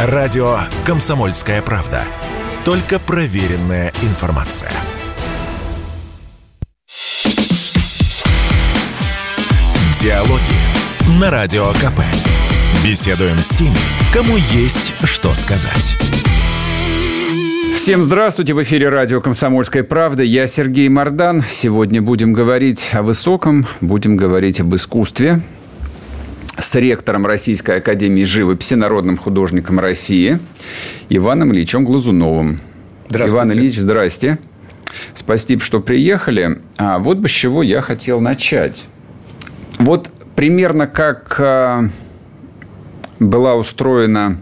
Радио «Комсомольская правда». Только проверенная информация. Диалоги на Радио КП. Беседуем с теми, кому есть что сказать. Всем здравствуйте! В эфире радио «Комсомольская правда». Я Сергей Мордан. Сегодня будем говорить о высоком, будем говорить об искусстве с ректором Российской Академии Живописи, народным художником России Иваном Ильичем Глазуновым. Иван Ильич, здрасте. Спасибо, что приехали. А вот бы с чего я хотел начать. Вот примерно как а, была устроена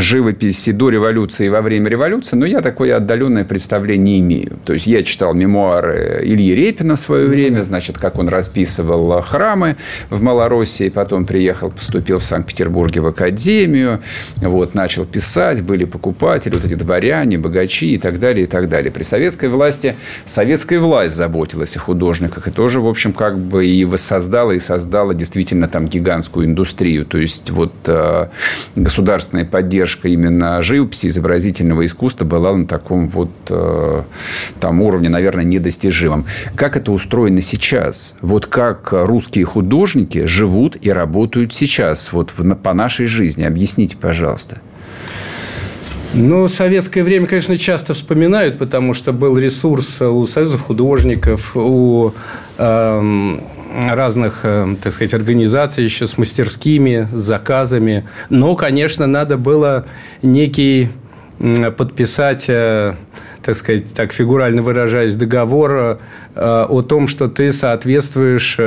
живописи до революции и во время революции, но я такое отдаленное представление не имею. То есть я читал мемуары Ильи Репина в свое время, значит, как он расписывал храмы в Малороссии, потом приехал, поступил в Санкт-Петербурге в академию, вот, начал писать, были покупатели, вот эти дворяне, богачи и так далее, и так далее. При советской власти советская власть заботилась о художниках и тоже, в общем, как бы и воссоздала, и создала действительно там гигантскую индустрию. То есть вот э, государственная поддержка поддержка именно живописи, изобразительного искусства была на таком вот э, там уровне, наверное, недостижимом. Как это устроено сейчас? Вот как русские художники живут и работают сейчас, вот в, по нашей жизни? Объясните, пожалуйста. Ну, советское время, конечно, часто вспоминают, потому что был ресурс у союзов художников, у э, разных, э, так сказать, организаций еще с мастерскими, с заказами. Но, конечно, надо было некий подписать э, так сказать, так фигурально выражаясь, договор э, о том, что ты соответствуешь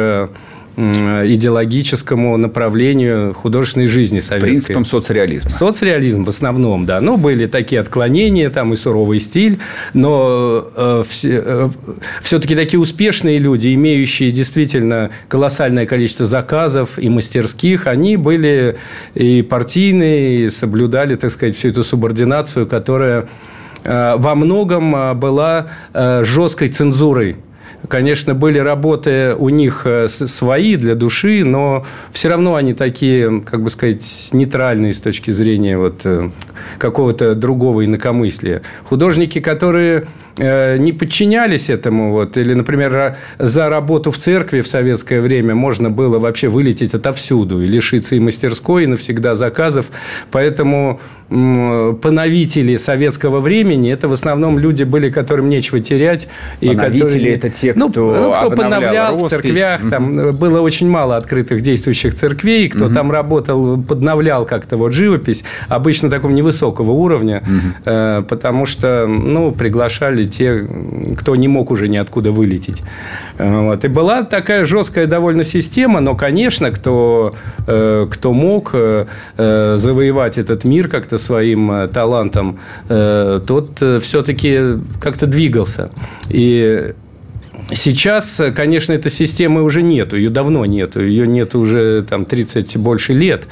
идеологическому направлению художественной жизни советской. Принципом соцреализма. Соцреализм в основном, да. Ну, были такие отклонения, там и суровый стиль, но э, все, э, все-таки такие успешные люди, имеющие действительно колоссальное количество заказов и мастерских, они были и партийные, и соблюдали, так сказать, всю эту субординацию, которая э, во многом э, была жесткой цензурой Конечно, были работы у них э, свои для души, но все равно они такие, как бы сказать, нейтральные с точки зрения вот э, какого-то другого инакомыслия. Художники, которые не подчинялись этому. Вот. Или, например, за работу в церкви в советское время можно было вообще вылететь отовсюду и лишиться и мастерской, и навсегда заказов. Поэтому поновители советского времени – это в основном люди были, которым нечего терять. И поновители которые... – это те, ну, кто, ну, кто поновлял роспись. в церквях. Там было очень мало открытых действующих церквей. Кто угу. там работал, подновлял как-то вот живопись. Обычно такого невысокого уровня. Угу. Потому что ну, приглашали те, кто не мог уже ниоткуда вылететь. Вот. И была такая жесткая довольно система, но, конечно, кто, э, кто мог э, э, завоевать этот мир как-то своим талантом, тот все-таки как-то двигался. И Сейчас, конечно, этой системы уже нету, ее давно нету, ее нет уже там 30 больше лет.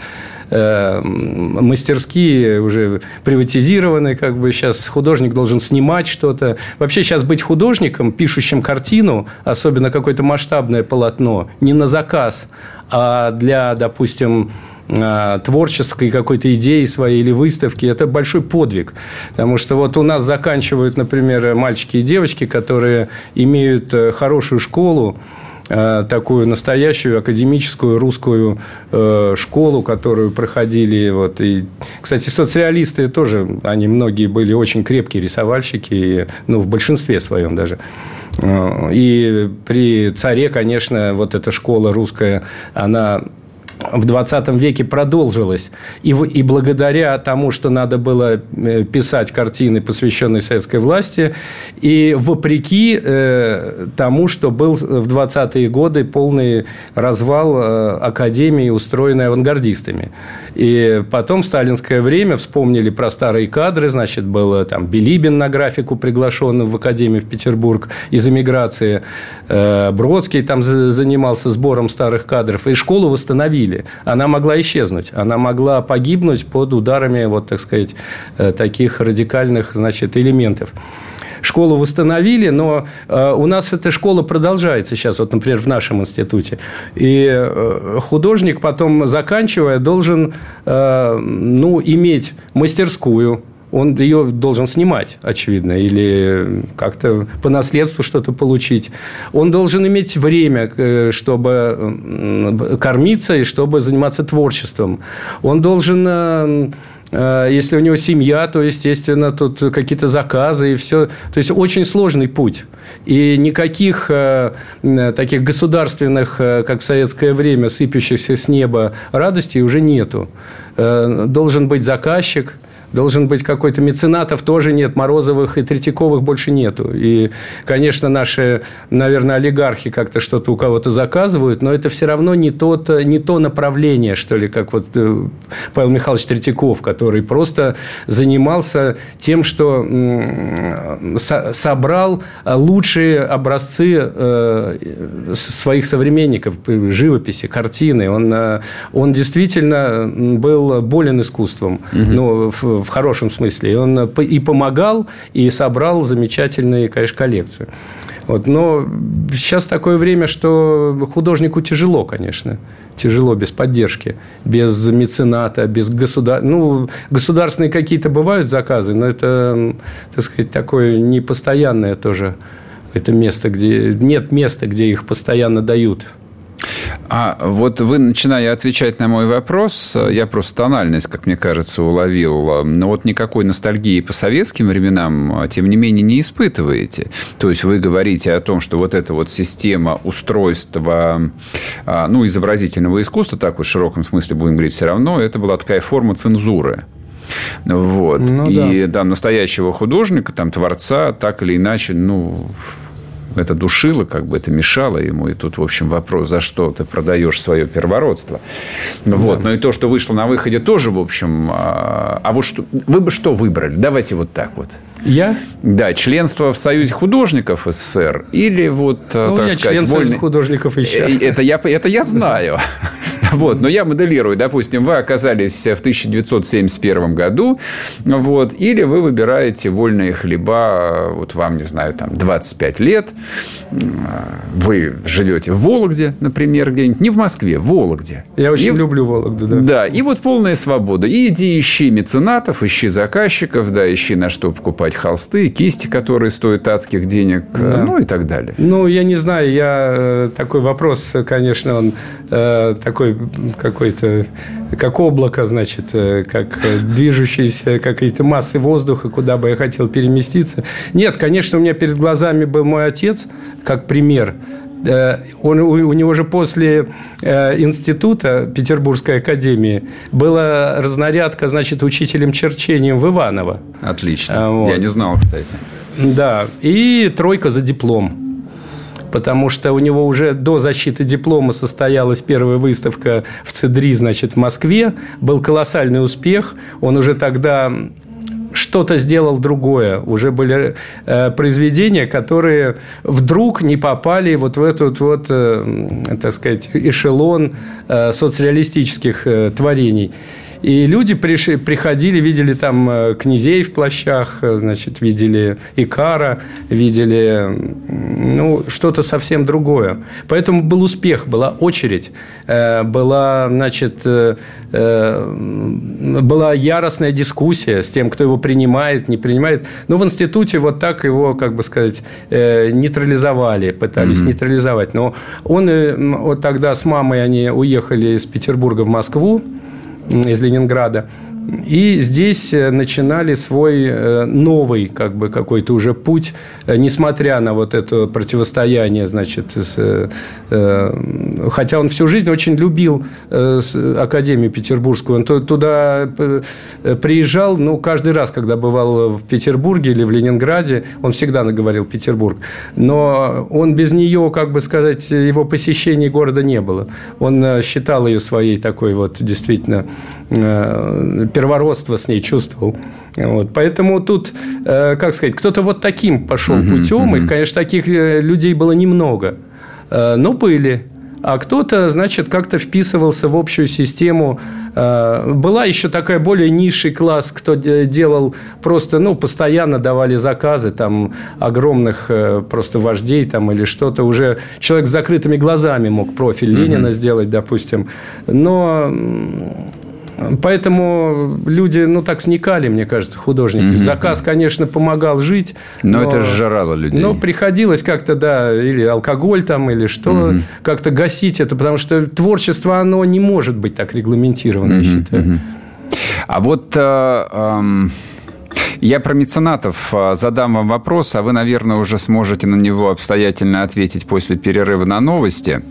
Э, мастерские уже приватизированы, как бы сейчас художник должен снимать что-то. Вообще сейчас быть художником, пишущим картину, особенно какое-то масштабное полотно, не на заказ, а для, допустим, э, творческой какой-то идеи своей или выставки, это большой подвиг. Потому что вот у нас заканчивают, например, мальчики и девочки, которые имеют э, хорошую школу, такую настоящую академическую русскую э, школу, которую проходили. Вот, и, кстати, соцреалисты тоже, они многие были очень крепкие рисовальщики, ну, в большинстве своем даже. Э, и при царе, конечно, вот эта школа русская, она в 20 веке продолжилось. И, и благодаря тому, что надо было э, писать картины, посвященные советской власти, и вопреки э, тому, что был в 20-е годы полный развал э, Академии, устроенной авангардистами. И потом в сталинское время вспомнили про старые кадры, значит, было там Билибин на графику приглашен в Академию в Петербург из эмиграции, э, Бродский там занимался сбором старых кадров, и школу восстановили силе. Она могла исчезнуть, она могла погибнуть под ударами, вот, так сказать, э, таких радикальных значит, элементов. школу восстановили, но у нас эта школа продолжается сейчас, вот, например, в нашем институте. И художник потом, заканчивая, должен ну, иметь мастерскую, он ее должен снимать, очевидно, или как-то по наследству что-то получить. Он должен иметь время, э, чтобы кормиться и чтобы заниматься творчеством. Он должен э, э, если у него семья, то, естественно, тут какие-то заказы и все. То есть, очень сложный путь. И никаких таких государственных, как в советское время, сыпящихся с неба радостей уже нету. Должен быть заказчик – Должен быть какой-то меценатов тоже нет, Морозовых и Третьяковых больше нету. И, конечно, наши, наверное, олигархи как-то что-то у кого-то заказывают, но это все равно не, тот, не то направление, что ли, как вот э, Павел Михайлович Третьяков, который просто занимался тем, что собрал лучшие образцы э, своих современников, живописи, картины. Он, э, он действительно был болен искусством. Угу. Ну, в хорошем смысле. И он и помогал, и собрал замечательную, конечно, коллекцию. Вот. Но сейчас такое время, что художнику тяжело, конечно. Тяжело без поддержки, без мецената, без государства. Ну, государственные какие-то бывают заказы, но это, так сказать, такое непостоянное тоже. Это место, где нет места, где их постоянно дают. А вот вы, начиная отвечать на мой вопрос, я просто тональность, как мне кажется, уловил. Но вот никакой ностальгии по советским временам, тем не менее, не испытываете. То есть вы говорите о том, что вот эта вот система устройства, а, ну, изобразительного искусства, так вот в широком смысле будем говорить, все равно, это была такая форма цензуры. Вот. Ну, и да. там настоящего художника, там творца, так или иначе, ну, это душило, как бы это мешало ему. И тут, в общем, вопрос, за что ты продаешь свое первородство. Вот. Да. Но и то, что вышло на выходе, тоже, в общем... А, а вот что, вы бы что выбрали? Давайте вот так вот. Я? Да, членство в Союзе художников СССР или вот, э, ну, так сказать, член вольный... художников и сейчас. Э, это я, это я знаю. Вот, но я моделирую. Допустим, вы оказались в 1971 году, вот, или вы выбираете вольные хлеба, вот вам, не знаю, там, 25 лет, вы живете в Вологде, например, где-нибудь, не в Москве, в Вологде. Я очень и, люблю Вологду, да. Да, и вот полная свобода. И иди ищи меценатов, ищи заказчиков, да, ищи на что покупать холсты, кисти, которые стоят адских денег, да. ну и так далее. Ну, я не знаю, я э, такой вопрос, конечно, он э, такой какой-то, как облако, значит, э, как движущиеся какие-то массы воздуха, куда бы я хотел переместиться. Нет, конечно, у меня перед глазами был мой отец, как пример. Э, он, у него же после э, института Петербургской академии была разнарядка, значит, учителем черчением в Иваново. Отлично. Вот. Я не знал, кстати. Да. И тройка за диплом потому что у него уже до защиты диплома состоялась первая выставка в Цедри, значит, в Москве. Был колоссальный успех. Он уже тогда что-то сделал другое. Уже были э, произведения, которые вдруг не попали вот в этот вот, э, так сказать, эшелон э, соцреалистических э, творений. И люди пришли, приходили, видели там э, князей в плащах, э, значит, видели Икара, видели ну, что-то совсем другое. Поэтому был успех, была очередь, э, была, значит, была яростная дискуссия с тем, кто его принимает, не принимает. Но в институте вот так его, как бы сказать, нейтрализовали, пытались mm-hmm. нейтрализовать. Но он вот тогда с мамой они уехали из Петербурга в Москву, из Ленинграда. И здесь э, начинали свой э, новый как бы какой-то уже путь, э, несмотря на вот это противостояние, значит, с, хотя он всю жизнь очень любил Академию Петербургскую, он туда приезжал, ну, каждый раз, когда бывал в Петербурге или в Ленинграде, он всегда наговорил Петербург, но он без нее, как бы сказать, его посещений города не было. Он считал ее своей такой вот действительно первородство с ней чувствовал. Вот. Поэтому тут, э, как сказать, кто-то вот таким пошел угу, путем, угу. и, конечно, таких э, людей было немного. Э, но были. а кто-то, значит, как-то вписывался в общую систему. Была еще такая более низший класс, кто делал просто, ну, постоянно давали заказы, там, огромных просто вождей там или что-то. Уже человек с закрытыми глазами мог профиль Ленина mm-hmm. сделать, допустим. Но Поэтому люди, ну, так сникали, мне кажется, художники. Mm-hmm. Заказ, конечно, помогал жить. Но, но это сжирало людей. Но приходилось как-то, да, или алкоголь там, или что, mm-hmm. как-то гасить это, потому что творчество, оно не может быть так регламентировано, mm-hmm. я считаю. Mm-hmm. А вот... Э, э, я про меценатов а, задам вам вопрос, а вы, наверное, уже сможете на него обстоятельно ответить после перерыва на новости.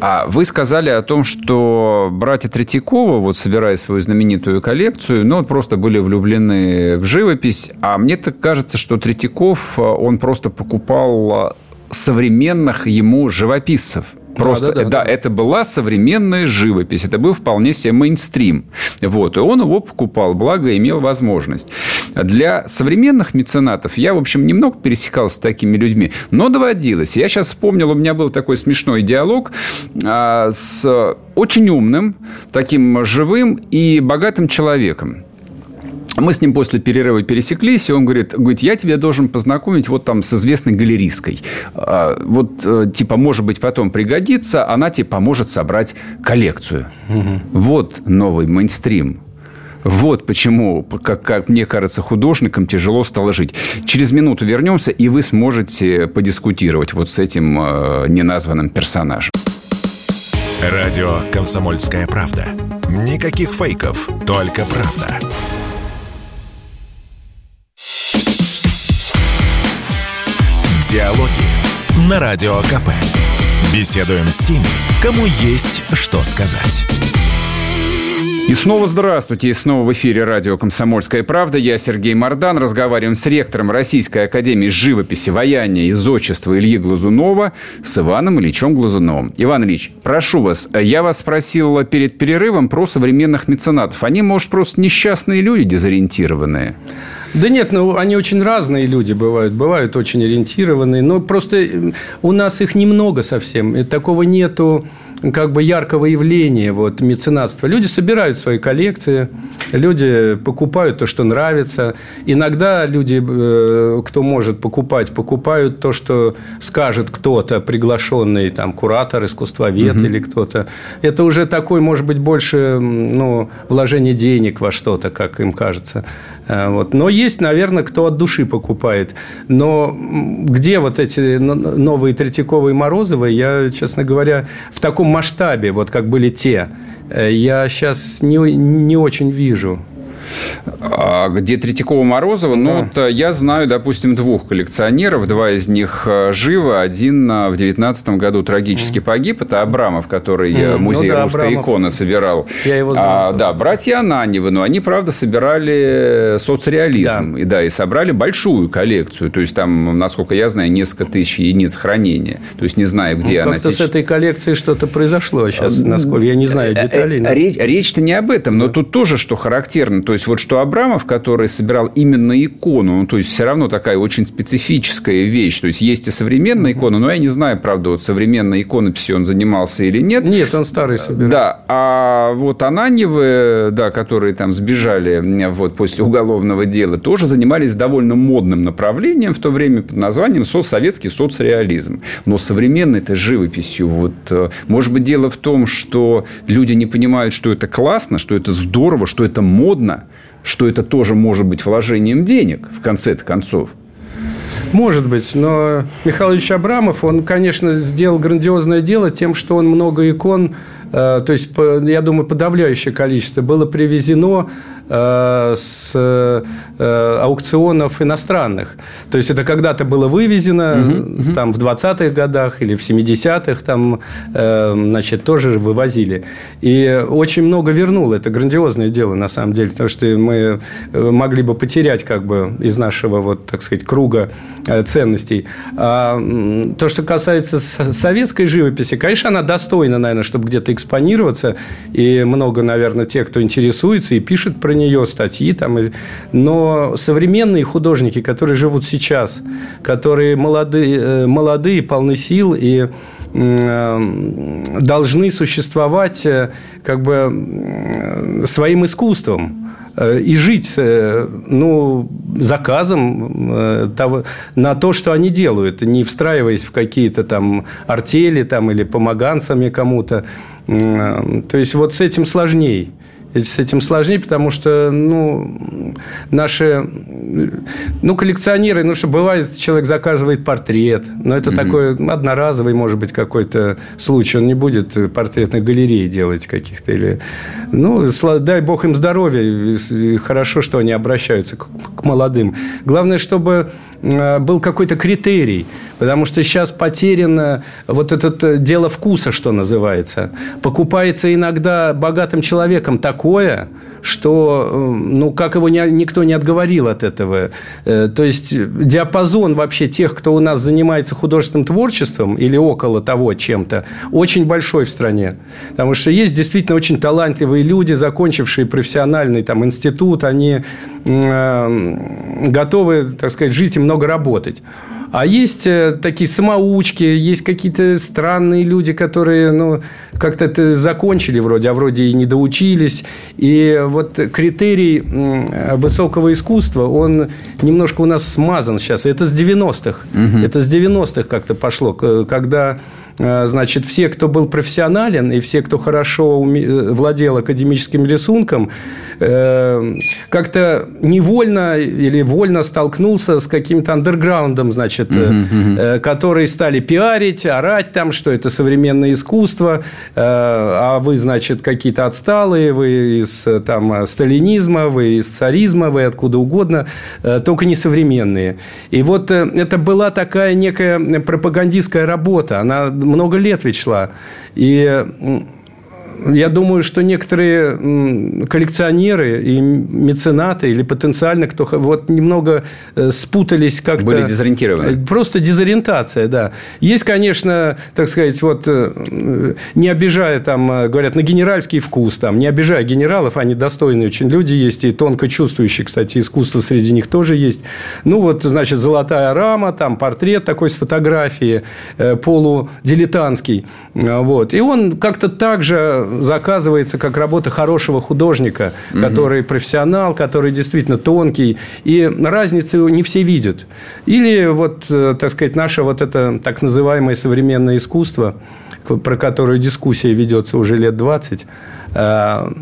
А вы сказали о том, что братья Третьякова, вот собирая свою знаменитую коллекцию, ну, просто были влюблены в живопись, а мне так кажется, что Третьяков, а, он просто покупал современных ему живописцев – Просто, да, да, да, да, это была современная живопись. Это был вполне себе мейнстрим. Вот. И он его покупал, благо имел возможность. Для современных меценатов я, в общем, немного пересекался с такими людьми, но доводилось. Я сейчас вспомнил, у меня был такой смешной диалог а, с очень умным, таким живым и богатым человеком. Мы с ним после перерыва пересеклись, и он говорит, говорит, я тебе должен познакомить вот там с известной галеристкой. А, вот, э, типа, может быть, потом пригодится, она тебе поможет собрать коллекцию. Угу. Вот новый мейнстрим. Вот почему, как, как мне кажется, художникам тяжело стало жить. Через минуту вернемся, и вы сможете подискутировать вот с этим э, неназванным персонажем. Радио «Комсомольская правда». Никаких фейков, только правда. На Радио КП. Беседуем с теми, кому есть что сказать. И снова здравствуйте. И снова в эфире радио «Комсомольская правда». Я Сергей Мордан. Разговариваем с ректором Российской академии живописи, ваяния и зодчества Ильи Глазунова с Иваном Ильичем Глазуновым. Иван Ильич, прошу вас, я вас спросил перед перерывом про современных меценатов. Они, может, просто несчастные люди дезориентированные? Да нет, ну они очень разные люди бывают. Бывают очень ориентированные. Но просто у нас их немного совсем. И такого нету как бы яркого явления вот, меценатства. Люди собирают свои коллекции, люди покупают то, что нравится. Иногда люди, э, кто может покупать, покупают то, что скажет кто-то, приглашенный там, куратор, искусствовед угу. или кто-то. Это уже такой, может быть, больше ну, вложение денег во что-то, как им кажется. Э, вот. Но есть, наверное, кто от души покупает. Но где вот эти новые Третьяковые Морозовые, я, честно говоря, в таком масштабе, вот как были те, э, я сейчас не, не очень вижу. А где Третьякова-Морозова? Ну, вот э, я знаю, допустим, двух коллекционеров. Два из них э, живы. Один э, в девятнадцатом году трагически погиб. Это Абрамов, который mm. музей ну, да, русской Абрамов. иконы собирал. Я его знаю. А, да, братья Ананьевы. Но они, правда, собирали соцреализм. Да. И, да, и собрали большую коллекцию. То есть, там, насколько я знаю, несколько тысяч единиц хранения. То есть, не знаю, где ну, она сейчас. с этой коллекцией что-то произошло сейчас, насколько я не знаю деталей. Но... Речь, речь-то не об этом. Но да. тут тоже, что характерно. То есть, вот что Абрамов, который собирал именно икону, ну, то есть все равно такая очень специфическая вещь. То есть есть и современная икона, но я не знаю, правда, вот современной иконописью он занимался или нет. Нет, он старый собирал. Да, а вот Ананьевы, да, которые там сбежали вот после уголовного дела, тоже занимались довольно модным направлением в то время под названием соцсоветский соцреализм. Но современной это живописью, вот, э, может быть, дело в том, что люди не понимают, что это классно, что это здорово, что это модно, что это тоже может быть вложением денег в конце концов. Может быть, но Михаил Ильич Абрамов, он, конечно, сделал грандиозное дело тем, что он много икон то есть, я думаю, подавляющее количество было привезено э, с э, аукционов иностранных. То есть, это когда-то было вывезено угу, там, в 20-х годах или в 70-х, там, значит, тоже вывозили. И очень много вернуло. Это грандиозное дело, на самом деле, потому что мы могли бы потерять как бы из нашего, вот, так сказать, круга ценностей. А то, что касается советской живописи, конечно, она достойна, наверное, чтобы где-то экспонироваться, и много, наверное, тех, кто интересуется и пишет про нее статьи там. Но современные художники, которые живут сейчас, которые молодые, молодые полны сил и должны существовать э, как бы своим искусством э, и жить э, ну, заказом того, на то, что они делают, не встраиваясь в какие-то там артели там, или помоганцами кому-то. То есть, вот с этим сложней с этим сложнее, потому что, ну, наши, ну, коллекционеры, ну, что бывает, человек заказывает портрет, но это mm такой одноразовый, может быть, какой-то случай, он не будет портретных галерей делать каких-то, или, ну, дай бог им здоровья, хорошо, что они обращаются к, к молодым. Главное, чтобы э, был какой-то критерий, потому что сейчас потеряно вот это э, дело вкуса, что называется. Покупается иногда богатым человеком такой такое, что, э, ну, как его не, никто не отговорил от этого. Э, то есть, диапазон вообще тех, кто у нас занимается художественным творчеством или около того чем-то, очень большой в стране. Потому что есть действительно очень талантливые люди, закончившие профессиональный там, институт, они э, готовы, так сказать, жить и много работать. А есть э, такие самоучки, есть какие-то странные люди, которые, ну, как-то это закончили вроде, а вроде и не доучились. И вот критерий высокого искусства, он немножко у нас смазан сейчас. Это с 90-х. Угу. Это с 90-х как-то пошло, когда Э, значит, все, кто был профессионален и все, кто хорошо э, владел академическим рисунком, как-то невольно или вольно столкнулся с каким-то андерграундом, значит, угу, угу. которые стали пиарить, орать там, что это современное искусство, а вы, значит, какие-то отсталые, вы из там, сталинизма, вы из царизма, вы откуда угодно, только не современные. И вот это была такая некая пропагандистская работа. Она много лет ведь шла. И я думаю, что некоторые коллекционеры и меценаты или потенциально кто вот немного э, спутались как-то. Были дезориентированы. Э, просто дезориентация, да. Есть, конечно, так сказать, вот э, не обижая там, говорят, на генеральский вкус, там, не обижая генералов, они достойные очень люди есть и тонко чувствующие, кстати, искусство среди них тоже есть. Ну, вот, значит, золотая рама, там портрет такой с фотографии, полудилетантский. Вот. И он как-то так же заказывается как работа хорошего художника, угу. который профессионал, который действительно тонкий, и разницы не все видят. Или вот, э, так сказать, наше вот это так называемое современное искусство, про которое дискуссия ведется уже лет 20, э,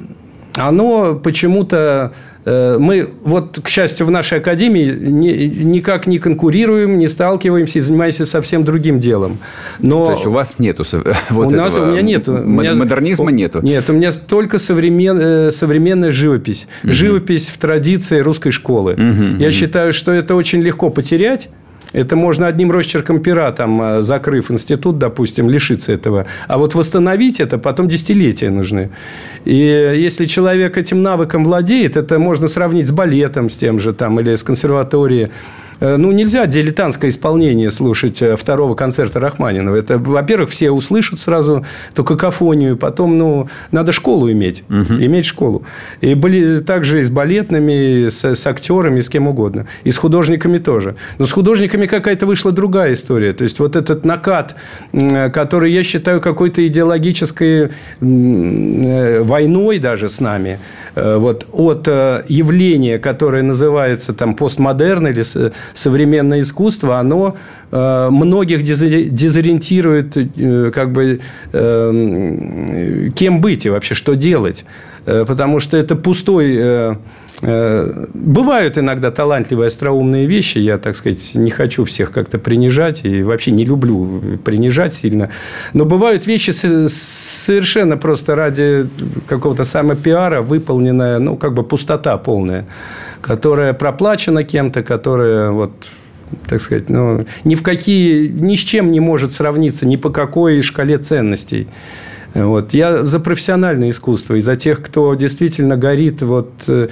оно почему-то мы, вот, к счастью, в нашей академии ни, никак не конкурируем, не сталкиваемся и занимаемся совсем другим делом. Но... То есть, у вас нету вот у, нас, у меня нету. Модернизма нету? Нет, у меня только современ, э, современная живопись. Угу. Живопись в традиции русской школы. Угу, Я угу. считаю, что это очень легко потерять, это можно одним росчерком пера, там, э, закрыв институт, допустим, лишиться этого. А вот восстановить это потом десятилетия нужны. И если человек этим навыком владеет, это можно сравнить с балетом, с тем же, там, или с консерваторией. Э, ну, нельзя дилетантское исполнение слушать э, второго концерта Рахманинова. Это, во-первых, все услышат сразу ту какофонию, потом, ну, надо школу иметь, угу. иметь школу. И были также и с балетными, и с, с актерами, и с кем угодно. И с художниками тоже. Но с художниками какая-то вышла другая история. То есть, вот этот накат, который я считаю какой-то идеологической э, войной даже с нами, вот от явления, которое называется там постмодерн или современное искусство, оно э, многих дезориентирует, э, как бы, э, кем быть и вообще что делать. Потому что это пустой... Бывают иногда талантливые, остроумные вещи. Я, так сказать, не хочу всех как-то принижать и вообще не люблю принижать сильно. Но бывают вещи совершенно просто ради какого-то самопиара выполненная, ну, как бы пустота полная которая проплачена кем-то, которая вот так сказать, ну, ни в какие, ни с чем не может сравниться, ни по какой шкале ценностей. Вот. Я за профессиональное искусство и за тех, кто действительно горит вот э,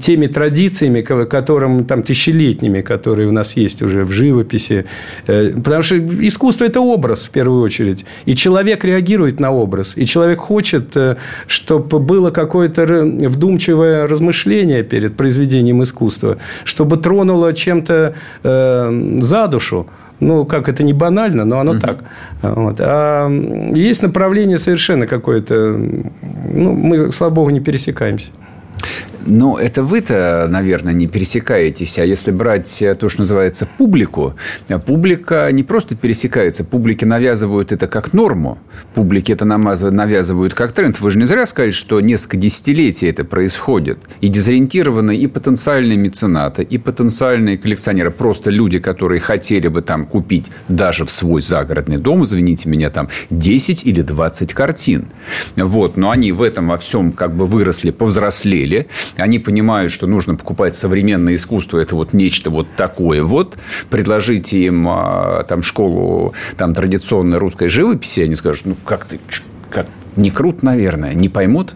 теми традициями, которым там тысячелетними, которые у нас есть уже в живописи. Э, потому что искусство – это образ, в первую очередь. И человек реагирует на образ. И человек хочет, э, чтобы было какое-то вдумчивое размышление перед произведением искусства, чтобы тронуло чем-то за душу. Ну, как это не банально, но оно угу. так. Вот. А есть направление совершенно какое-то... Ну, мы, слава богу, не пересекаемся. Ну, это вы-то, наверное, не пересекаетесь. А если брать то, что называется публику, публика не просто пересекается, публике навязывают это как норму. Публике это навязывают как тренд. Вы же не зря сказали, что несколько десятилетий это происходит. И дезориентированы и потенциальные меценаты, и потенциальные коллекционеры. Просто люди, которые хотели бы там купить даже в свой загородный дом, извините меня, там 10 или 20 картин. Вот. Но они в этом во всем как бы выросли, повзрослели они понимают, что нужно покупать современное искусство, это вот нечто вот такое вот. Предложите им а, там школу там традиционной русской живописи, они скажут, ну как ты, как не круто, наверное, не поймут.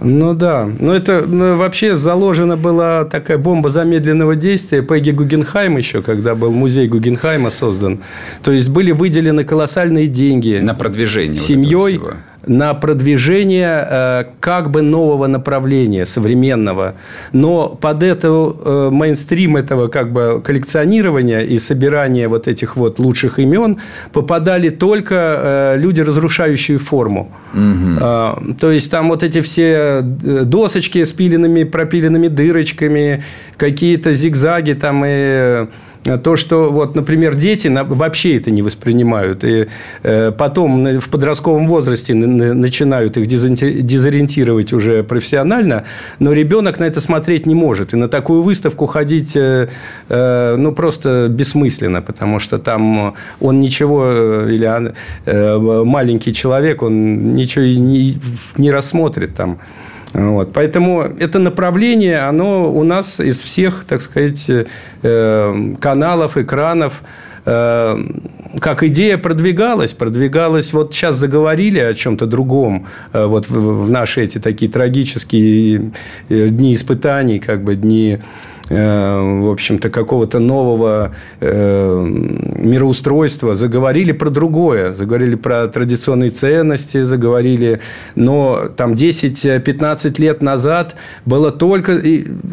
Ну да, но это ну, вообще заложена была такая бомба замедленного действия Пегги Гугенхайм еще, когда был музей Гугенхайма создан. То есть были выделены колоссальные деньги на продвижение семьей. Вот на продвижение э, как бы нового направления, современного. Но под это э, мейнстрим этого как бы коллекционирования и собирания вот этих вот лучших имен попадали только э, люди, разрушающие форму. Угу. То есть, там вот эти все досочки с пиленными, пропиленными дырочками, какие-то зигзаги там и то, что, вот, например, дети вообще это не воспринимают. И э, потом в подростковом возрасте начинают их дезориентировать уже профессионально, но ребенок на это смотреть не может. И на такую выставку ходить э, э, ну, просто бессмысленно, потому что там он ничего, или маленький человек, он ничего не, не рассмотрит там. Вот. Поэтому это направление, оно у нас из всех, так сказать, э, каналов, экранов, э, как идея продвигалась, продвигалась, вот сейчас заговорили о чем-то другом, э, вот в наши эти такие трагические дни испытаний, как бы дни в общем-то, какого-то нового э, мироустройства, заговорили про другое, заговорили про традиционные ценности, заговорили, но там 10-15 лет назад было только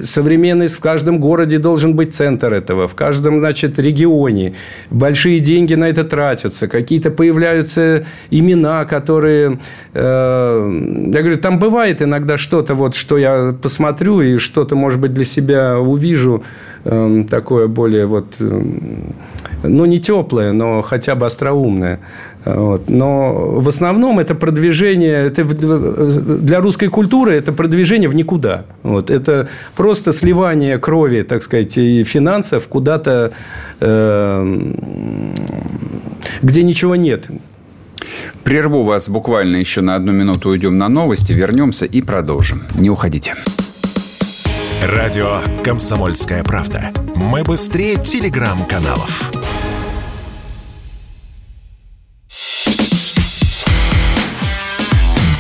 современность в каждом городе должен быть центр этого, в каждом, значит, регионе. Большие деньги на это тратятся, какие-то появляются имена, которые... Э, я говорю, там бывает иногда что-то, вот, что я посмотрю и что-то, может быть, для себя увижу, увижу э, такое более вот, э, ну, не теплое, но хотя бы остроумное. Вот. Но в основном это продвижение, это для русской культуры это продвижение в никуда. Вот. Это просто сливание крови, так сказать, и финансов куда-то, э, где ничего нет. Прерву вас буквально еще на одну минуту, уйдем на новости, вернемся и продолжим. Не уходите. Радио «Комсомольская правда». Мы быстрее телеграм-каналов.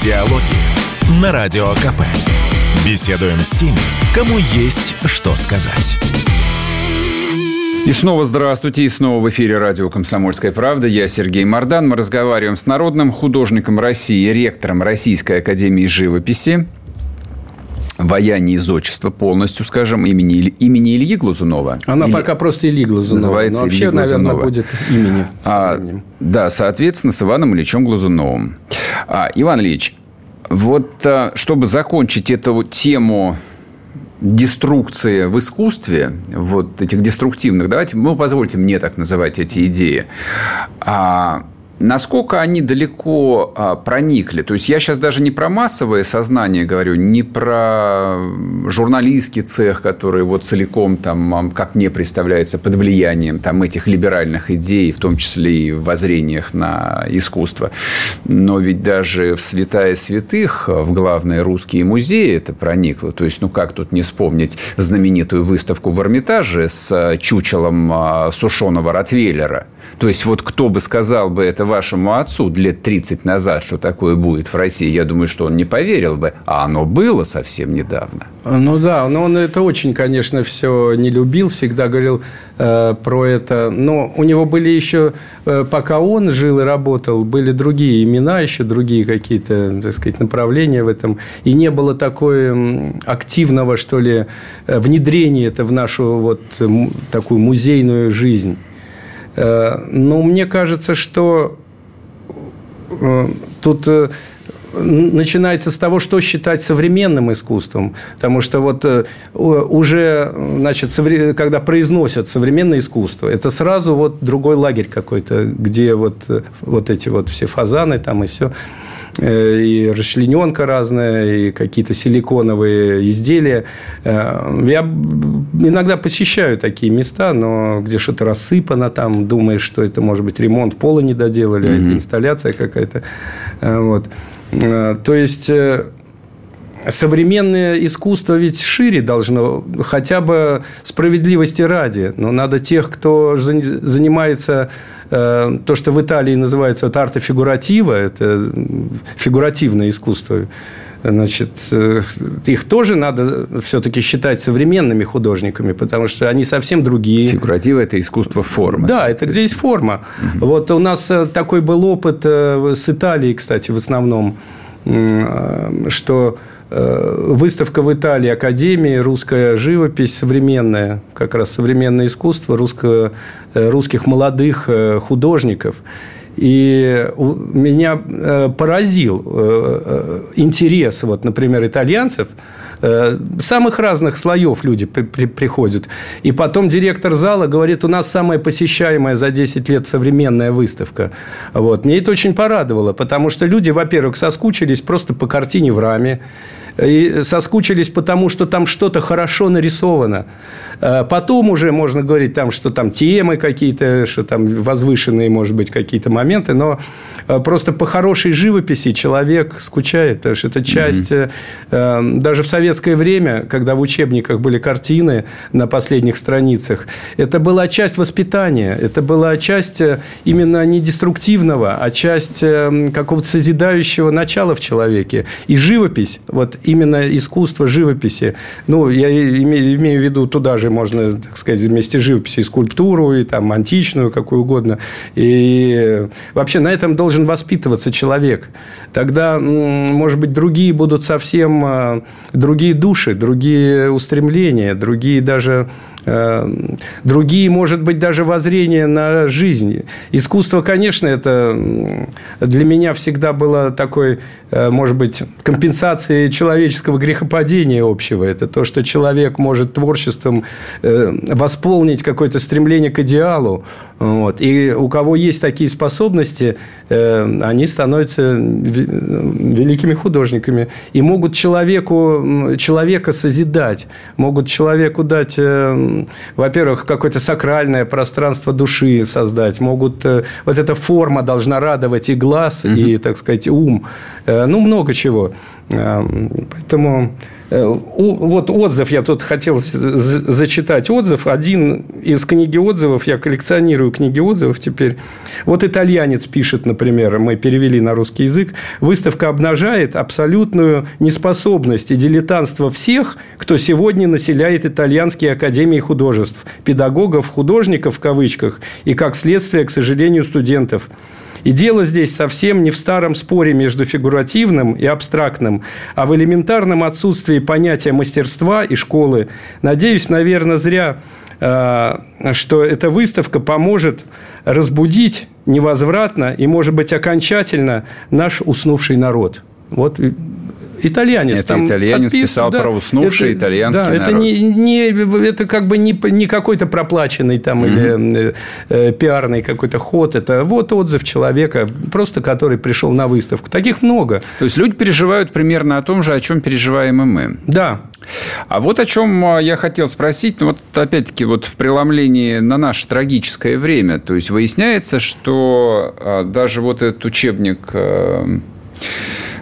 Диалоги на Радио КП. Беседуем с теми, кому есть что сказать. И снова здравствуйте, и снова в эфире радио «Комсомольская правда». Я Сергей Мордан. Мы разговариваем с народным художником России, ректором Российской академии живописи, вояние из отчества полностью, скажем, имени, имени Ильи Глазунова. Она Или... пока просто Ильи Глазунова. Называется Но вообще, Ильи Глазунова. наверное, будет имени. А, да, соответственно, с Иваном Ильичем Глазуновым. А, Иван Ильич, вот а, чтобы закончить эту тему деструкции в искусстве, вот этих деструктивных, давайте, ну, позвольте мне так называть эти идеи, а, насколько они далеко а, проникли. То есть я сейчас даже не про массовое сознание говорю, не про журналистский цех, который вот целиком там, как мне представляется, под влиянием там этих либеральных идей, в том числе и в воззрениях на искусство. Но ведь даже в святая святых, в главные русские музеи это проникло. То есть, ну как тут не вспомнить знаменитую выставку в Эрмитаже с чучелом а, сушеного Ротвейлера. То есть, вот кто бы сказал бы это вашему отцу лет 30 назад, что такое будет в России, я думаю, что он не поверил бы. А оно было совсем недавно. Ну да, но он это очень, конечно, все не любил, всегда говорил э, про это. Но у него были еще, э, пока он жил и работал, были другие имена, еще другие какие-то, так сказать, направления в этом. И не было такой активного, что ли, э, внедрения это в нашу вот такую музейную жизнь. Э, но мне кажется, что тут э, начинается с того, что считать современным искусством. Потому что вот уже, значит, когда произносят современное искусство, это сразу вот другой лагерь какой-то, где вот, вот эти вот все фазаны там и все. Э, и расчлененка разная, и какие-то силиконовые изделия. Э, я иногда посещаю такие места, но где что-то рассыпано там, думаешь, что это может быть ремонт пола не доделали, mm-hmm. а это инсталляция какая-то. Э, вот. То есть современное искусство ведь шире должно, хотя бы справедливости ради. Но надо тех, кто занимается Э, то, что в Италии называется вот арта фигуратива, это фигуративное искусство, значит, э, их тоже надо все-таки считать современными художниками, потому что они совсем другие. Фигуратива – это искусство формы. Да, это где есть форма. Угу. Вот у нас э, такой был опыт с Италией, кстати, в основном, что выставка в Италии Академии, русская живопись современная, как раз современное искусство русско, э, русских молодых э, художников. И меня поразил интерес, вот, например, итальянцев – Э, самых разных слоев люди при, приходят. И потом директор зала говорит, у нас самая посещаемая за 10 лет современная выставка. Вот. Мне это очень порадовало, потому что люди, во-первых, соскучились просто по картине в раме, и соскучились потому, что там что-то хорошо нарисовано. Э, потом уже можно говорить, там, что там темы какие-то, что там возвышенные, может быть, какие-то моменты, но э, просто по хорошей живописи человек скучает, потому что это часть, mm-hmm. даже в советское время, когда в учебниках были картины на последних страницах, это была часть воспитания, это была часть именно не деструктивного, а часть какого-то созидающего начала в человеке. И живопись, вот именно искусство живописи, ну, я имею, имею в виду туда же можно, так сказать, вместе живописи и скульптуру, и там античную, какую угодно. И вообще на этом должен воспитываться человек. Тогда, может быть, другие будут совсем а, другие души, другие устремления, другие даже другие, может быть, даже воззрения на жизнь. Искусство, конечно, это для меня всегда было такой, э, может быть, компенсацией человеческого грехопадения общего. Это то, что человек может творчеством э, восполнить какое-то стремление к идеалу. Вот. И у кого есть такие способности, они становятся великими художниками и могут человеку, человека созидать, могут человеку дать во-первых, какое-то сакральное пространство души создать, могут... Э, вот эта форма должна радовать и глаз, угу. и, так сказать, ум. Э, ну, много чего. Поэтому Э, вот отзыв, я тут хотел зачитать отзыв. Один из книги отзывов, я коллекционирую книги отзывов теперь. Вот итальянец пишет, например, мы перевели на русский язык. Выставка обнажает абсолютную неспособность и дилетантство всех, кто сегодня населяет итальянские академии художеств, педагогов, художников в кавычках, и, как следствие, к сожалению, студентов. И дело здесь совсем не в старом споре между фигуративным и абстрактным, а в элементарном отсутствии понятия мастерства и школы. Надеюсь, наверное, зря, э, что эта выставка поможет разбудить невозвратно и, может быть, окончательно наш уснувший народ. Вот итальянец. Это там итальянец писал да, про уснувший это, итальянский да, народ. Это, не, не, это как бы не, не какой-то проплаченный там mm-hmm. или э, пиарный какой-то ход. Это вот отзыв человека, просто который пришел на выставку. Таких много. То есть, люди переживают примерно о том же, о чем переживаем и мы. Да. А вот о чем а, я хотел спросить, ну вот опять-таки вот в преломлении на наше трагическое время, то есть выясняется, что а, даже вот этот учебник э,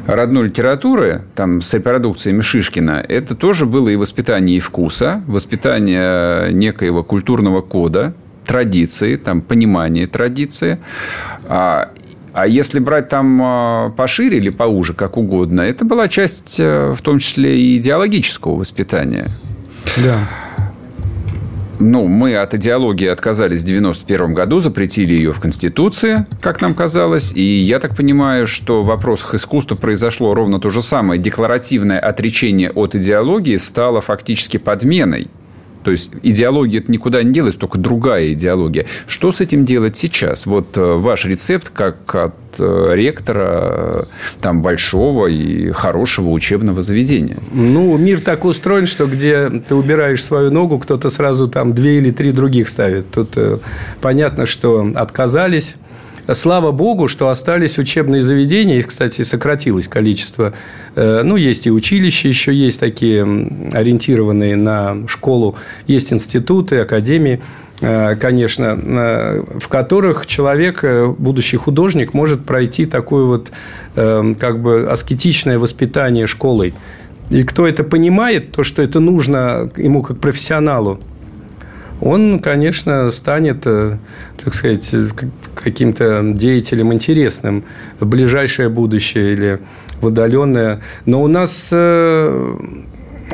родной литературы, там, с репродукциями Шишкина, это тоже было и воспитание и вкуса, воспитание некоего культурного кода, традиции, там, понимание традиции. А, А если брать там а, пошире или поуже, как угодно, это была часть, э, в том числе, и идеологического воспитания. Да. Ну, мы от идеологии отказались в 91 году, запретили ее в Конституции, как нам казалось. И я так понимаю, что в вопросах искусства произошло ровно то же самое. Декларативное отречение от идеологии стало фактически подменой то есть идеология это никуда не делась, только другая идеология. Что с этим делать сейчас? Вот э, ваш рецепт как от э, ректора э, там большого и хорошего учебного заведения. Ну, мир так устроен, что где ты убираешь свою ногу, кто-то сразу там две или три других ставит. Тут понятно, что отказались Слава богу, что остались учебные заведения, их, кстати, сократилось количество. Э, ну, есть и училища еще, есть такие ориентированные на школу, есть институты, академии э, конечно, э, в которых человек, будущий художник, может пройти такое вот как бы аскетичное воспитание школой. И кто это понимает, то, что это нужно ему как профессионалу, он, конечно, станет, так сказать, каким-то деятелем интересным в ближайшее будущее или в удаленное. Но у нас э,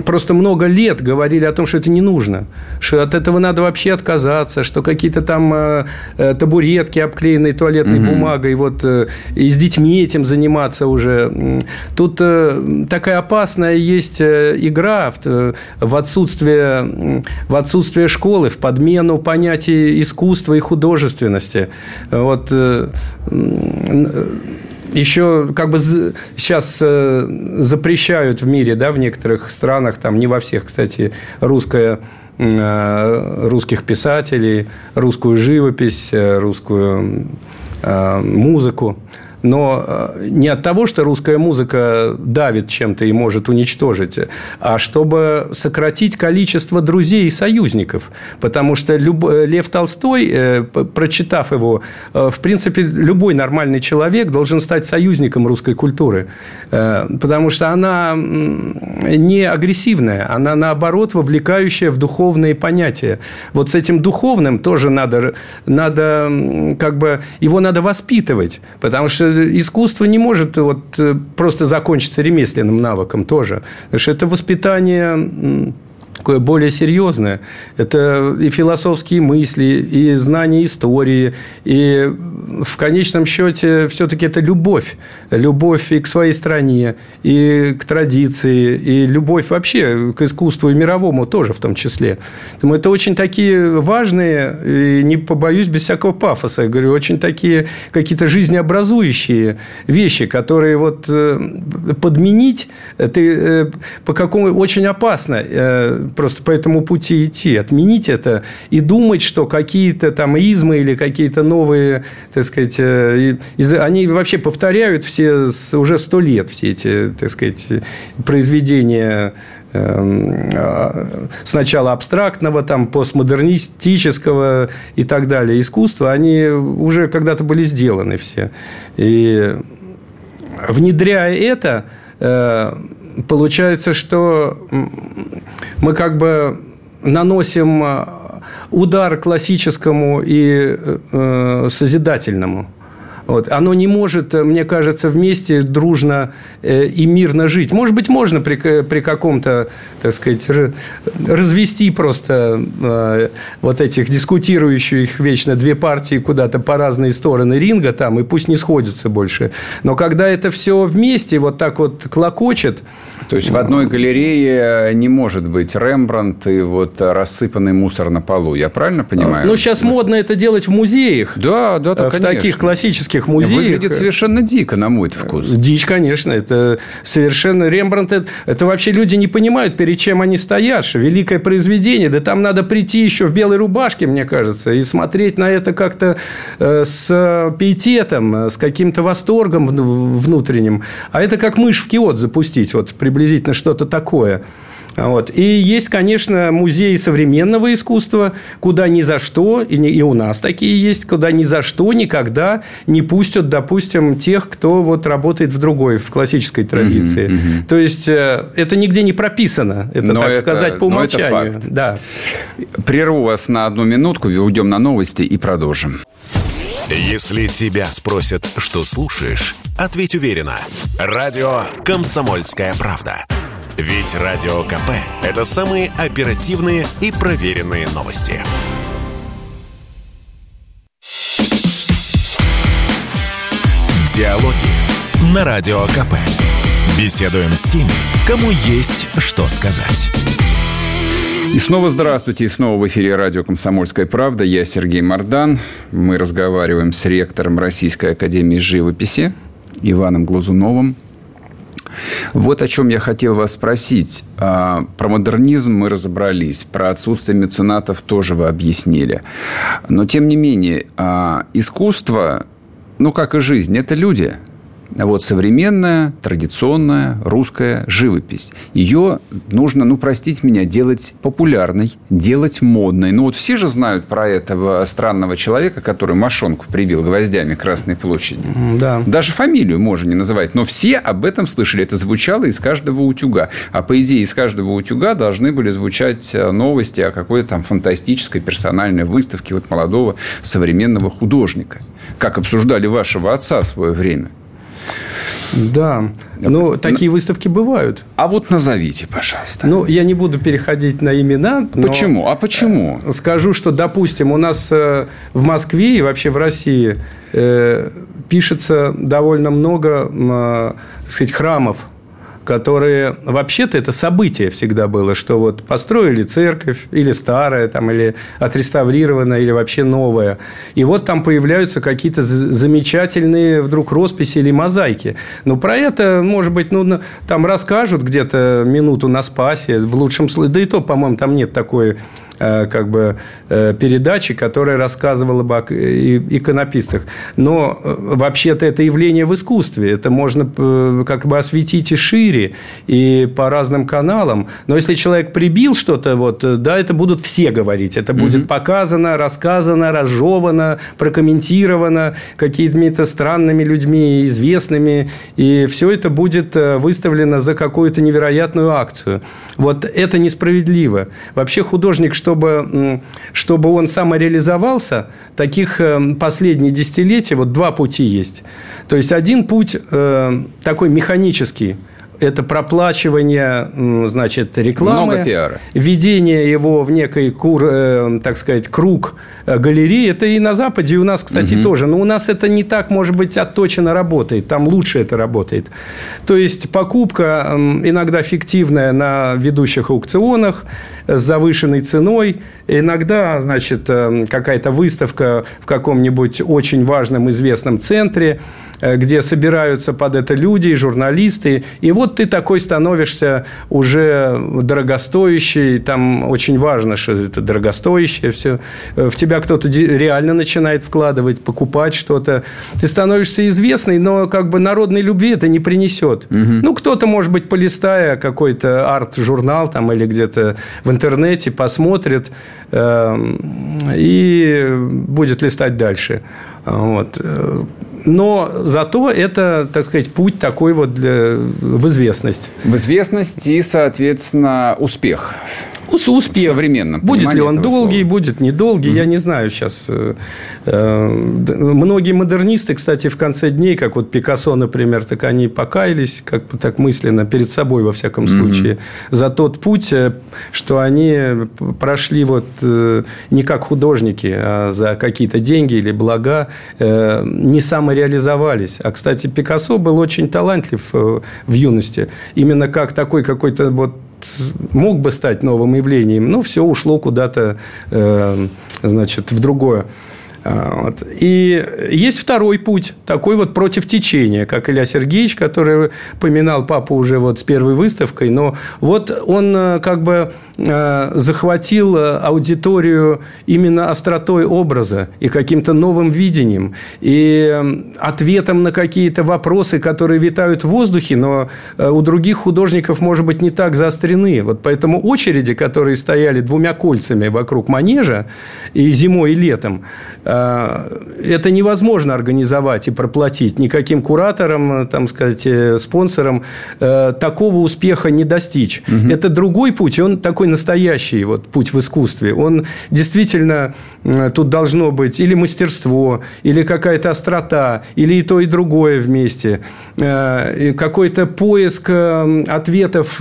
просто много лет говорили о том, что это не нужно, что от этого надо вообще отказаться, что какие-то там э, э табуретки, обклеенные туалетной угу. бумагой, вот э, и с детьми этим заниматься уже. Тут э, такая опасная есть игра в, в, отсутствие, в отсутствие школы, в подмену понятий искусства и художественности. Вот еще как бы сейчас э, запрещают в мире, да, в некоторых странах, там не во всех, кстати, русская э, русских писателей, русскую живопись, э, русскую музыку но э, не от того, что русская музыка давит чем-то и может уничтожить, а чтобы сократить количество друзей и союзников. Потому что. Э, Лев Толстой, э, прочитав его, в принципе, любой нормальный человек должен стать союзником русской культуры. Потому что она не агрессивная, она, наоборот, вовлекающая в духовные понятия. Вот с этим духовным тоже надо, надо как бы, его надо воспитывать. Потому что искусство не может вот э, просто закончиться ремесленным навыком тоже. Потому что это воспитание такое более серьезное. Это и философские мысли, и знание истории, и в конечном счете все-таки это любовь. Любовь и к своей стране, и к традиции, и любовь вообще к искусству и мировому тоже в том числе. Поэтому это очень такие важные, и не побоюсь без всякого пафоса, я говорю, очень такие какие-то жизнеобразующие вещи, которые вот э, подменить ты э, по какому очень опасно э, просто по этому пути идти, отменить это и думать, что какие-то там измы или какие-то новые, так сказать, э, они вообще повторяют все уже сто лет все эти, так сказать, произведения эм, а, сначала абстрактного, там, постмодернистического и так далее искусства, они уже когда-то были сделаны все. И внедряя это, э, получается, что мы как бы наносим э, удар классическому и э, созидательному. Вот. Оно не может, мне кажется, вместе дружно э, и мирно жить. Может быть, можно при, при каком-то, так сказать, развести просто э, вот этих дискутирующих вечно две партии куда-то по разные стороны ринга там, и пусть не сходятся больше. Но когда это все вместе вот так вот клокочет... То есть, в одной галерее не может быть Рембрандт и вот рассыпанный мусор на полу. Я правильно понимаю? Ну, сейчас модно это делать в музеях. Да, да, да, В конечно. таких классических русских музеях. Выглядит совершенно дико, на мой вкус. Дичь, конечно. Это совершенно... Рембрандт, это, это вообще люди не понимают, перед чем они стоят. Что великое произведение. Да там надо прийти еще в белой рубашке, мне кажется, и смотреть на это как-то э, с пиететом, с каким-то восторгом внутренним. А это как мышь в киот запустить. Вот приблизительно что-то такое. Вот. И есть, конечно, музеи современного искусства, куда ни за что, и, не, и у нас такие есть, куда ни за что никогда не пустят, допустим, тех, кто вот работает в другой, в классической традиции. Угу, угу. То есть, э, это нигде не прописано, это, но так это, сказать, по умолчанию. Это факт. Да. Прерву вас на одну минутку, уйдем на новости и продолжим. Если тебя спросят, что слушаешь, ответь уверенно. Радио «Комсомольская правда». Ведь Радио КП – это самые оперативные и проверенные новости. Диалоги на Радио КП. Беседуем с теми, кому есть что сказать. И снова здравствуйте. И снова в эфире радио «Комсомольская правда». Я Сергей Мордан. Мы разговариваем с ректором Российской академии живописи Иваном Глазуновым. Вот о чем я хотел вас спросить. А, про модернизм мы разобрались, про отсутствие меценатов тоже вы объяснили. Но, тем не менее, а, искусство ну, как и жизнь, это люди. Вот современная, традиционная русская живопись. Ее нужно, ну, простить меня, делать популярной, делать модной. Ну, вот все же знают про этого странного человека, который мошонку прибил гвоздями Красной площади. Да. Даже фамилию можно не называть. Но все об этом слышали. Это звучало из каждого утюга. А по идее, из каждого утюга должны были звучать э, новости о какой-то там фантастической персональной выставке вот молодого современного художника как обсуждали вашего отца в свое время. Да. Ну, такие выставки бывают. А вот назовите, пожалуйста. Ну, я не буду переходить на имена. Почему? А почему? Э, скажу, что, допустим, у нас э, в Москве и вообще в России э, пишется довольно много, так сказать, храмов которые вообще-то это событие всегда было, что вот построили церковь или старая, там, или отреставрированная, или вообще новая. И вот там появляются какие-то замечательные вдруг росписи или мозаики. Ну, про это, может быть, ну, там расскажут где-то минуту на спасе, в лучшем случае. Да и то, по-моему, там нет такой как бы э, передачи, которая рассказывала бы о иконописцах. Но э, вообще-то это явление в искусстве. Это можно как бы осветить и шире, и по разным каналам. Но если человек прибил что-то, вот, да, это будут все говорить. Это будет угу. показано, рассказано, разжевано, прокомментировано какими-то странными людьми, известными. И все это будет выставлено за какую-то невероятную акцию. Вот это несправедливо. Вообще художник, чтобы, чтобы он самореализовался, таких э, последние десятилетия, вот два пути есть. То есть, один путь э, такой механический – это проплачивание, значит, рекламы, Много пиара. введение его в некий кур, э, так сказать, круг э, галереи. Это и на Западе, и у нас, кстати, угу. тоже. Но у нас это не так, может быть, отточено работает. Там лучше это работает. То есть покупка иногда фиктивная на ведущих аукционах с завышенной ценой. Иногда, значит, э, какая-то выставка в каком-нибудь очень важном известном центре – Э, где собираются под это люди, и журналисты. И вот ты такой становишься уже дорогостоящий. Там очень важно, что это дорогостоящее все. В тебя кто-то реально начинает вкладывать, покупать что-то. Ты становишься известный, но как бы народной любви это не принесет. Угу. Ну, кто-то, может быть, полистая какой-то арт-журнал там или где-то в интернете, посмотрит э, и будет листать дальше. Вот но зато это, так сказать, путь такой вот для, в известность. В известность и, соответственно, успех успех. В современном Будет ли он долгий, слова. будет недолгий, mm-hmm. я не знаю сейчас. Э, э, многие модернисты, кстати, в конце дней, как вот Пикассо, например, так они покаялись, как бы так мысленно, перед собой, во всяком случае, mm-hmm. за тот путь, э, что они прошли вот не как художники, а за какие-то деньги или блага, не самореализовались. А, кстати, Пикассо был очень талантлив в юности. Именно как такой какой-то вот мог бы стать новым явлением, но все ушло куда-то, э, значит, в другое. А, вот. И есть второй путь, такой вот против течения, как Илья Сергеевич, который поминал папу уже вот с первой выставкой, но вот он э, как бы э, захватил аудиторию именно остротой образа и каким-то новым видением, и ответом на какие-то вопросы, которые витают в воздухе, но э, у других художников, может быть, не так заострены. Вот поэтому очереди, которые стояли двумя кольцами вокруг манежа и зимой, и летом, это невозможно организовать и проплатить никаким кураторам, там сказать, спонсорам. Такого успеха не достичь. Угу. Это другой путь, он такой настоящий вот, путь в искусстве. Он действительно тут должно быть или мастерство, или какая-то острота, или и то, и другое вместе. Какой-то поиск ответов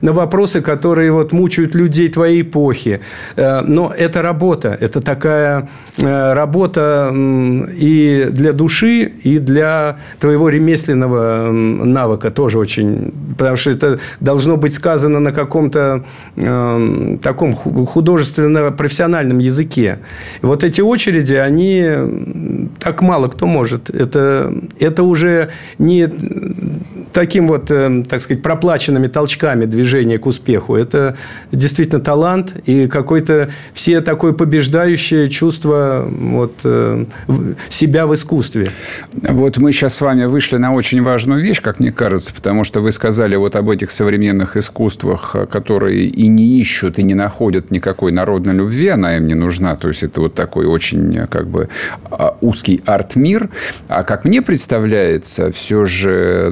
на вопросы, которые вот мучают людей твоей эпохи. Э, но это работа, это такая э, работа и для души, и для твоего ремесленного навыка тоже очень, потому что это должно быть сказано на каком-то э, таком художественно-профессиональном языке. Вот эти очереди, они так мало кто может. Это, это уже не таким вот, так сказать, проплаченными толчками движения к успеху. Это действительно талант и какое-то все такое побеждающее чувство вот, э, себя в искусстве. Вот мы сейчас с вами вышли на очень важную вещь, как мне кажется, потому что вы сказали вот об этих современных искусствах, которые и не ищут, и не находят никакой народной любви, она им не нужна. То есть, это вот такой очень как бы а, узкий арт-мир. А как мне представляется, все же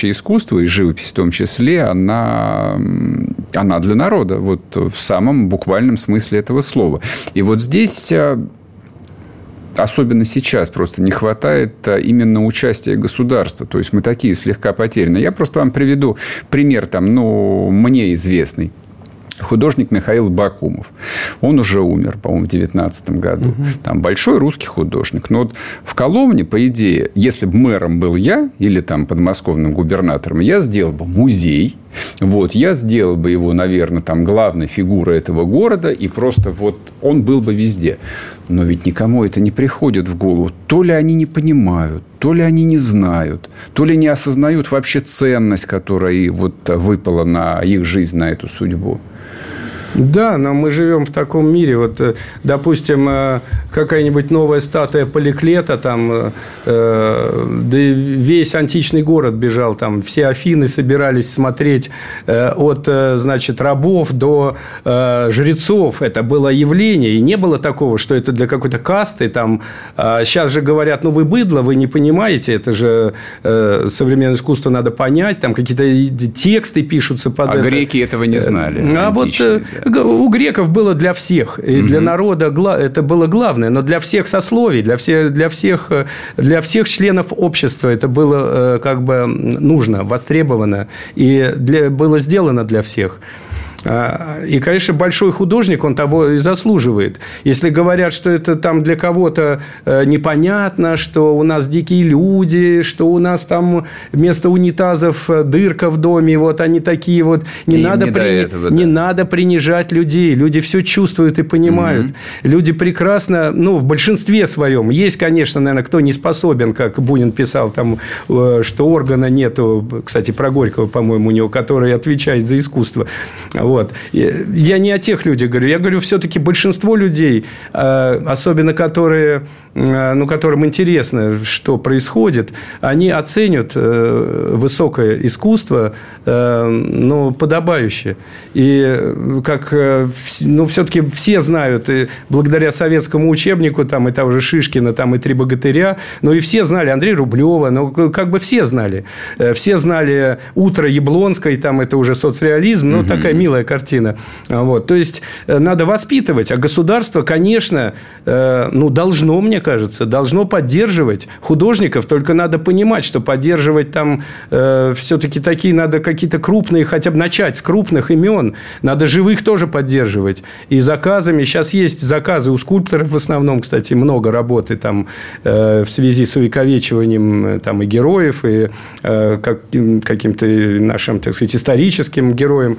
настоящее искусство, и живопись в том числе, она, она для народа. Вот в самом буквальном смысле этого слова. И вот здесь э, особенно сейчас просто не хватает э, именно участия государства. То есть мы такие слегка потеряны. Я просто вам приведу пример там, ну, мне известный художник Михаил Бакумов. Он уже умер, по-моему, в 19 году. Угу. Там большой русский художник. Но вот в Коломне, по идее, если бы мэром был я или там подмосковным губернатором, я сделал бы музей. Вот, я сделал бы его, наверное, там главной фигурой этого города, и просто вот он был бы везде. Но ведь никому это не приходит в голову. То ли они не понимают, то ли они не знают, то ли не осознают вообще ценность, которая вот выпала на их жизнь, на эту судьбу. Да, но мы живем в таком мире. Вот, э, допустим, э, какая-нибудь новая статуя Поликлета, там, э, да весь античный город бежал, там, все Афины собирались смотреть от, значит, рабов до жрецов. Это было явление, и не было такого, что это для какой-то касты, там, сейчас же говорят, ну, вы быдло, вы не понимаете, это же современное искусство надо понять, там какие-то тексты пишутся под а это. греки этого не знали. А вот у греков было для всех. И для народа это было главное. Но для всех сословий, для всех, для всех, э, для всех членов общества это было э, как бы нужно, востребовано. И для, было сделано для всех. А, и, конечно, большой художник, он того и заслуживает. Если говорят, что это там для кого-то э, непонятно, что у нас дикие люди, что у нас там вместо унитазов э, дырка в доме, вот они такие вот, не, надо, не, при... этого, не да. надо принижать людей. Люди все чувствуют и понимают. Угу. Люди прекрасно, ну, в большинстве своем. Есть, конечно, наверное, кто не способен, как Бунин писал, там, э, что органа нету, кстати, про Горького, по-моему, у него, который отвечает за искусство вот. Я не о тех людях говорю. Я говорю, все-таки большинство людей, э, особенно которые, э, ну, которым интересно, что происходит, они оценят э, высокое искусство, ну, подобающе. И как, ну, все-таки все знают, и благодаря советскому учебнику, там, и того же Шишкина, там, и «Три богатыря», ну, и все знали Андрея Рублева, ну, как бы все знали. Все знали «Утро Яблонской», там, это уже соцреализм, ну, угу. такая милая белая картина. Вот. То есть, э, надо воспитывать. А государство, конечно, э, ну, должно, мне кажется, должно поддерживать художников. Только надо понимать, что поддерживать там э, все-таки такие надо какие-то крупные, хотя бы начать с крупных имен. Надо живых тоже поддерживать. И заказами. Сейчас есть заказы у скульпторов в основном, кстати, много работы там в связи с увековечиванием там, и героев, и как, каким-то нашим, так сказать, историческим героям.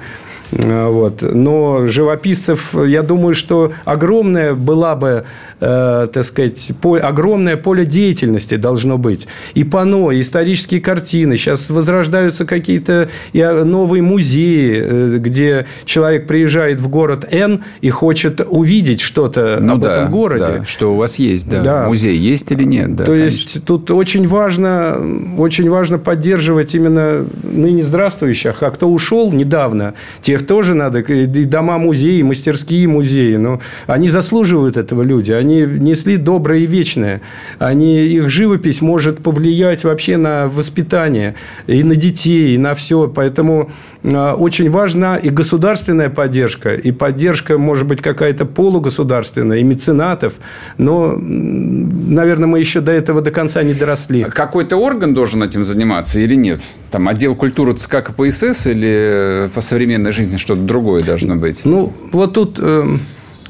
Э, вот. Но живописцев, я думаю, что огромная была бы, э, так сказать, по, огромное поле деятельности должно быть. И пано, и исторические картины. Сейчас возрождаются какие-то э, новые музеи, э, где человек приезжает в город Н и хочет увидеть что-то ну, об да, этом городе. Да, что у вас есть, да. да. Музей есть или нет. Да, То конечно. есть, тут очень важно, очень важно поддерживать именно ныне здравствующих, а кто ушел недавно, тех их тоже надо, и дома музеи, и мастерские музеи, но они заслуживают этого люди, они несли доброе и вечное, они, их живопись может повлиять вообще на воспитание, и на детей, и на все, поэтому а, очень важна и государственная поддержка, и поддержка, может быть, какая-то полугосударственная, и меценатов, но, наверное, мы еще до этого до конца не доросли. Какой-то орган должен этим заниматься или нет? Там отдел культуры ЦК КПСС или по современной жизни что-то другое должно быть? Ну, вот тут эм,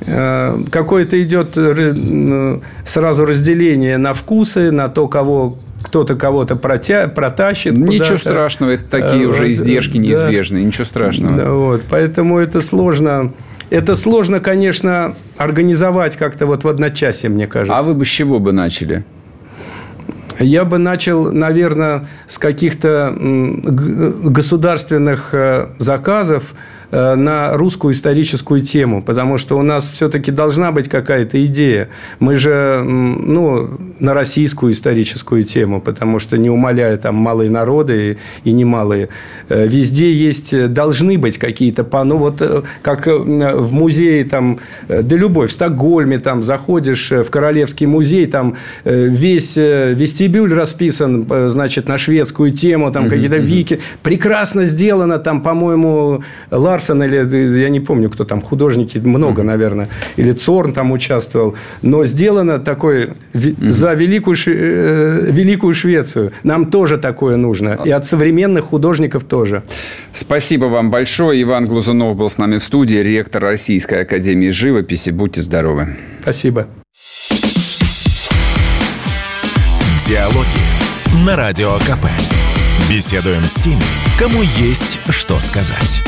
э, какое-то идет э, сразу разделение на вкусы, на то, кого кто-то кого-то протя... протащит. Ничего страшного, это такие уже издержки неизбежные, да. ничего страшного. Да, вот, поэтому это сложно. Это сложно, конечно, организовать как-то вот в одночасье, мне кажется. А вы бы с чего бы начали? Я бы начал, наверное, с каких-то государственных э, заказов, на русскую историческую тему, потому что у нас все-таки должна быть какая-то идея. Мы же ну, на российскую историческую тему, потому что не умаляя там малые народы и немалые, э, везде есть, должны быть какие-то, ну вот э, как в музее там, да любой, в Стокгольме там заходишь в Королевский музей, там весь вестибюль расписан, значит, на шведскую тему, там какие-то вики, прекрасно сделано, там, по-моему, Ларс Ларсон или я не помню, кто там, художники, много, наверное, или Цорн там участвовал, но сделано такое за великую, э, великую Швецию. Нам тоже такое нужно. И от современных художников тоже. Спасибо вам большое. Иван Глазунов был с нами в студии, ректор Российской Академии Живописи. Будьте здоровы. Спасибо. Диалоги на Радио КП. Беседуем с теми, кому есть что сказать.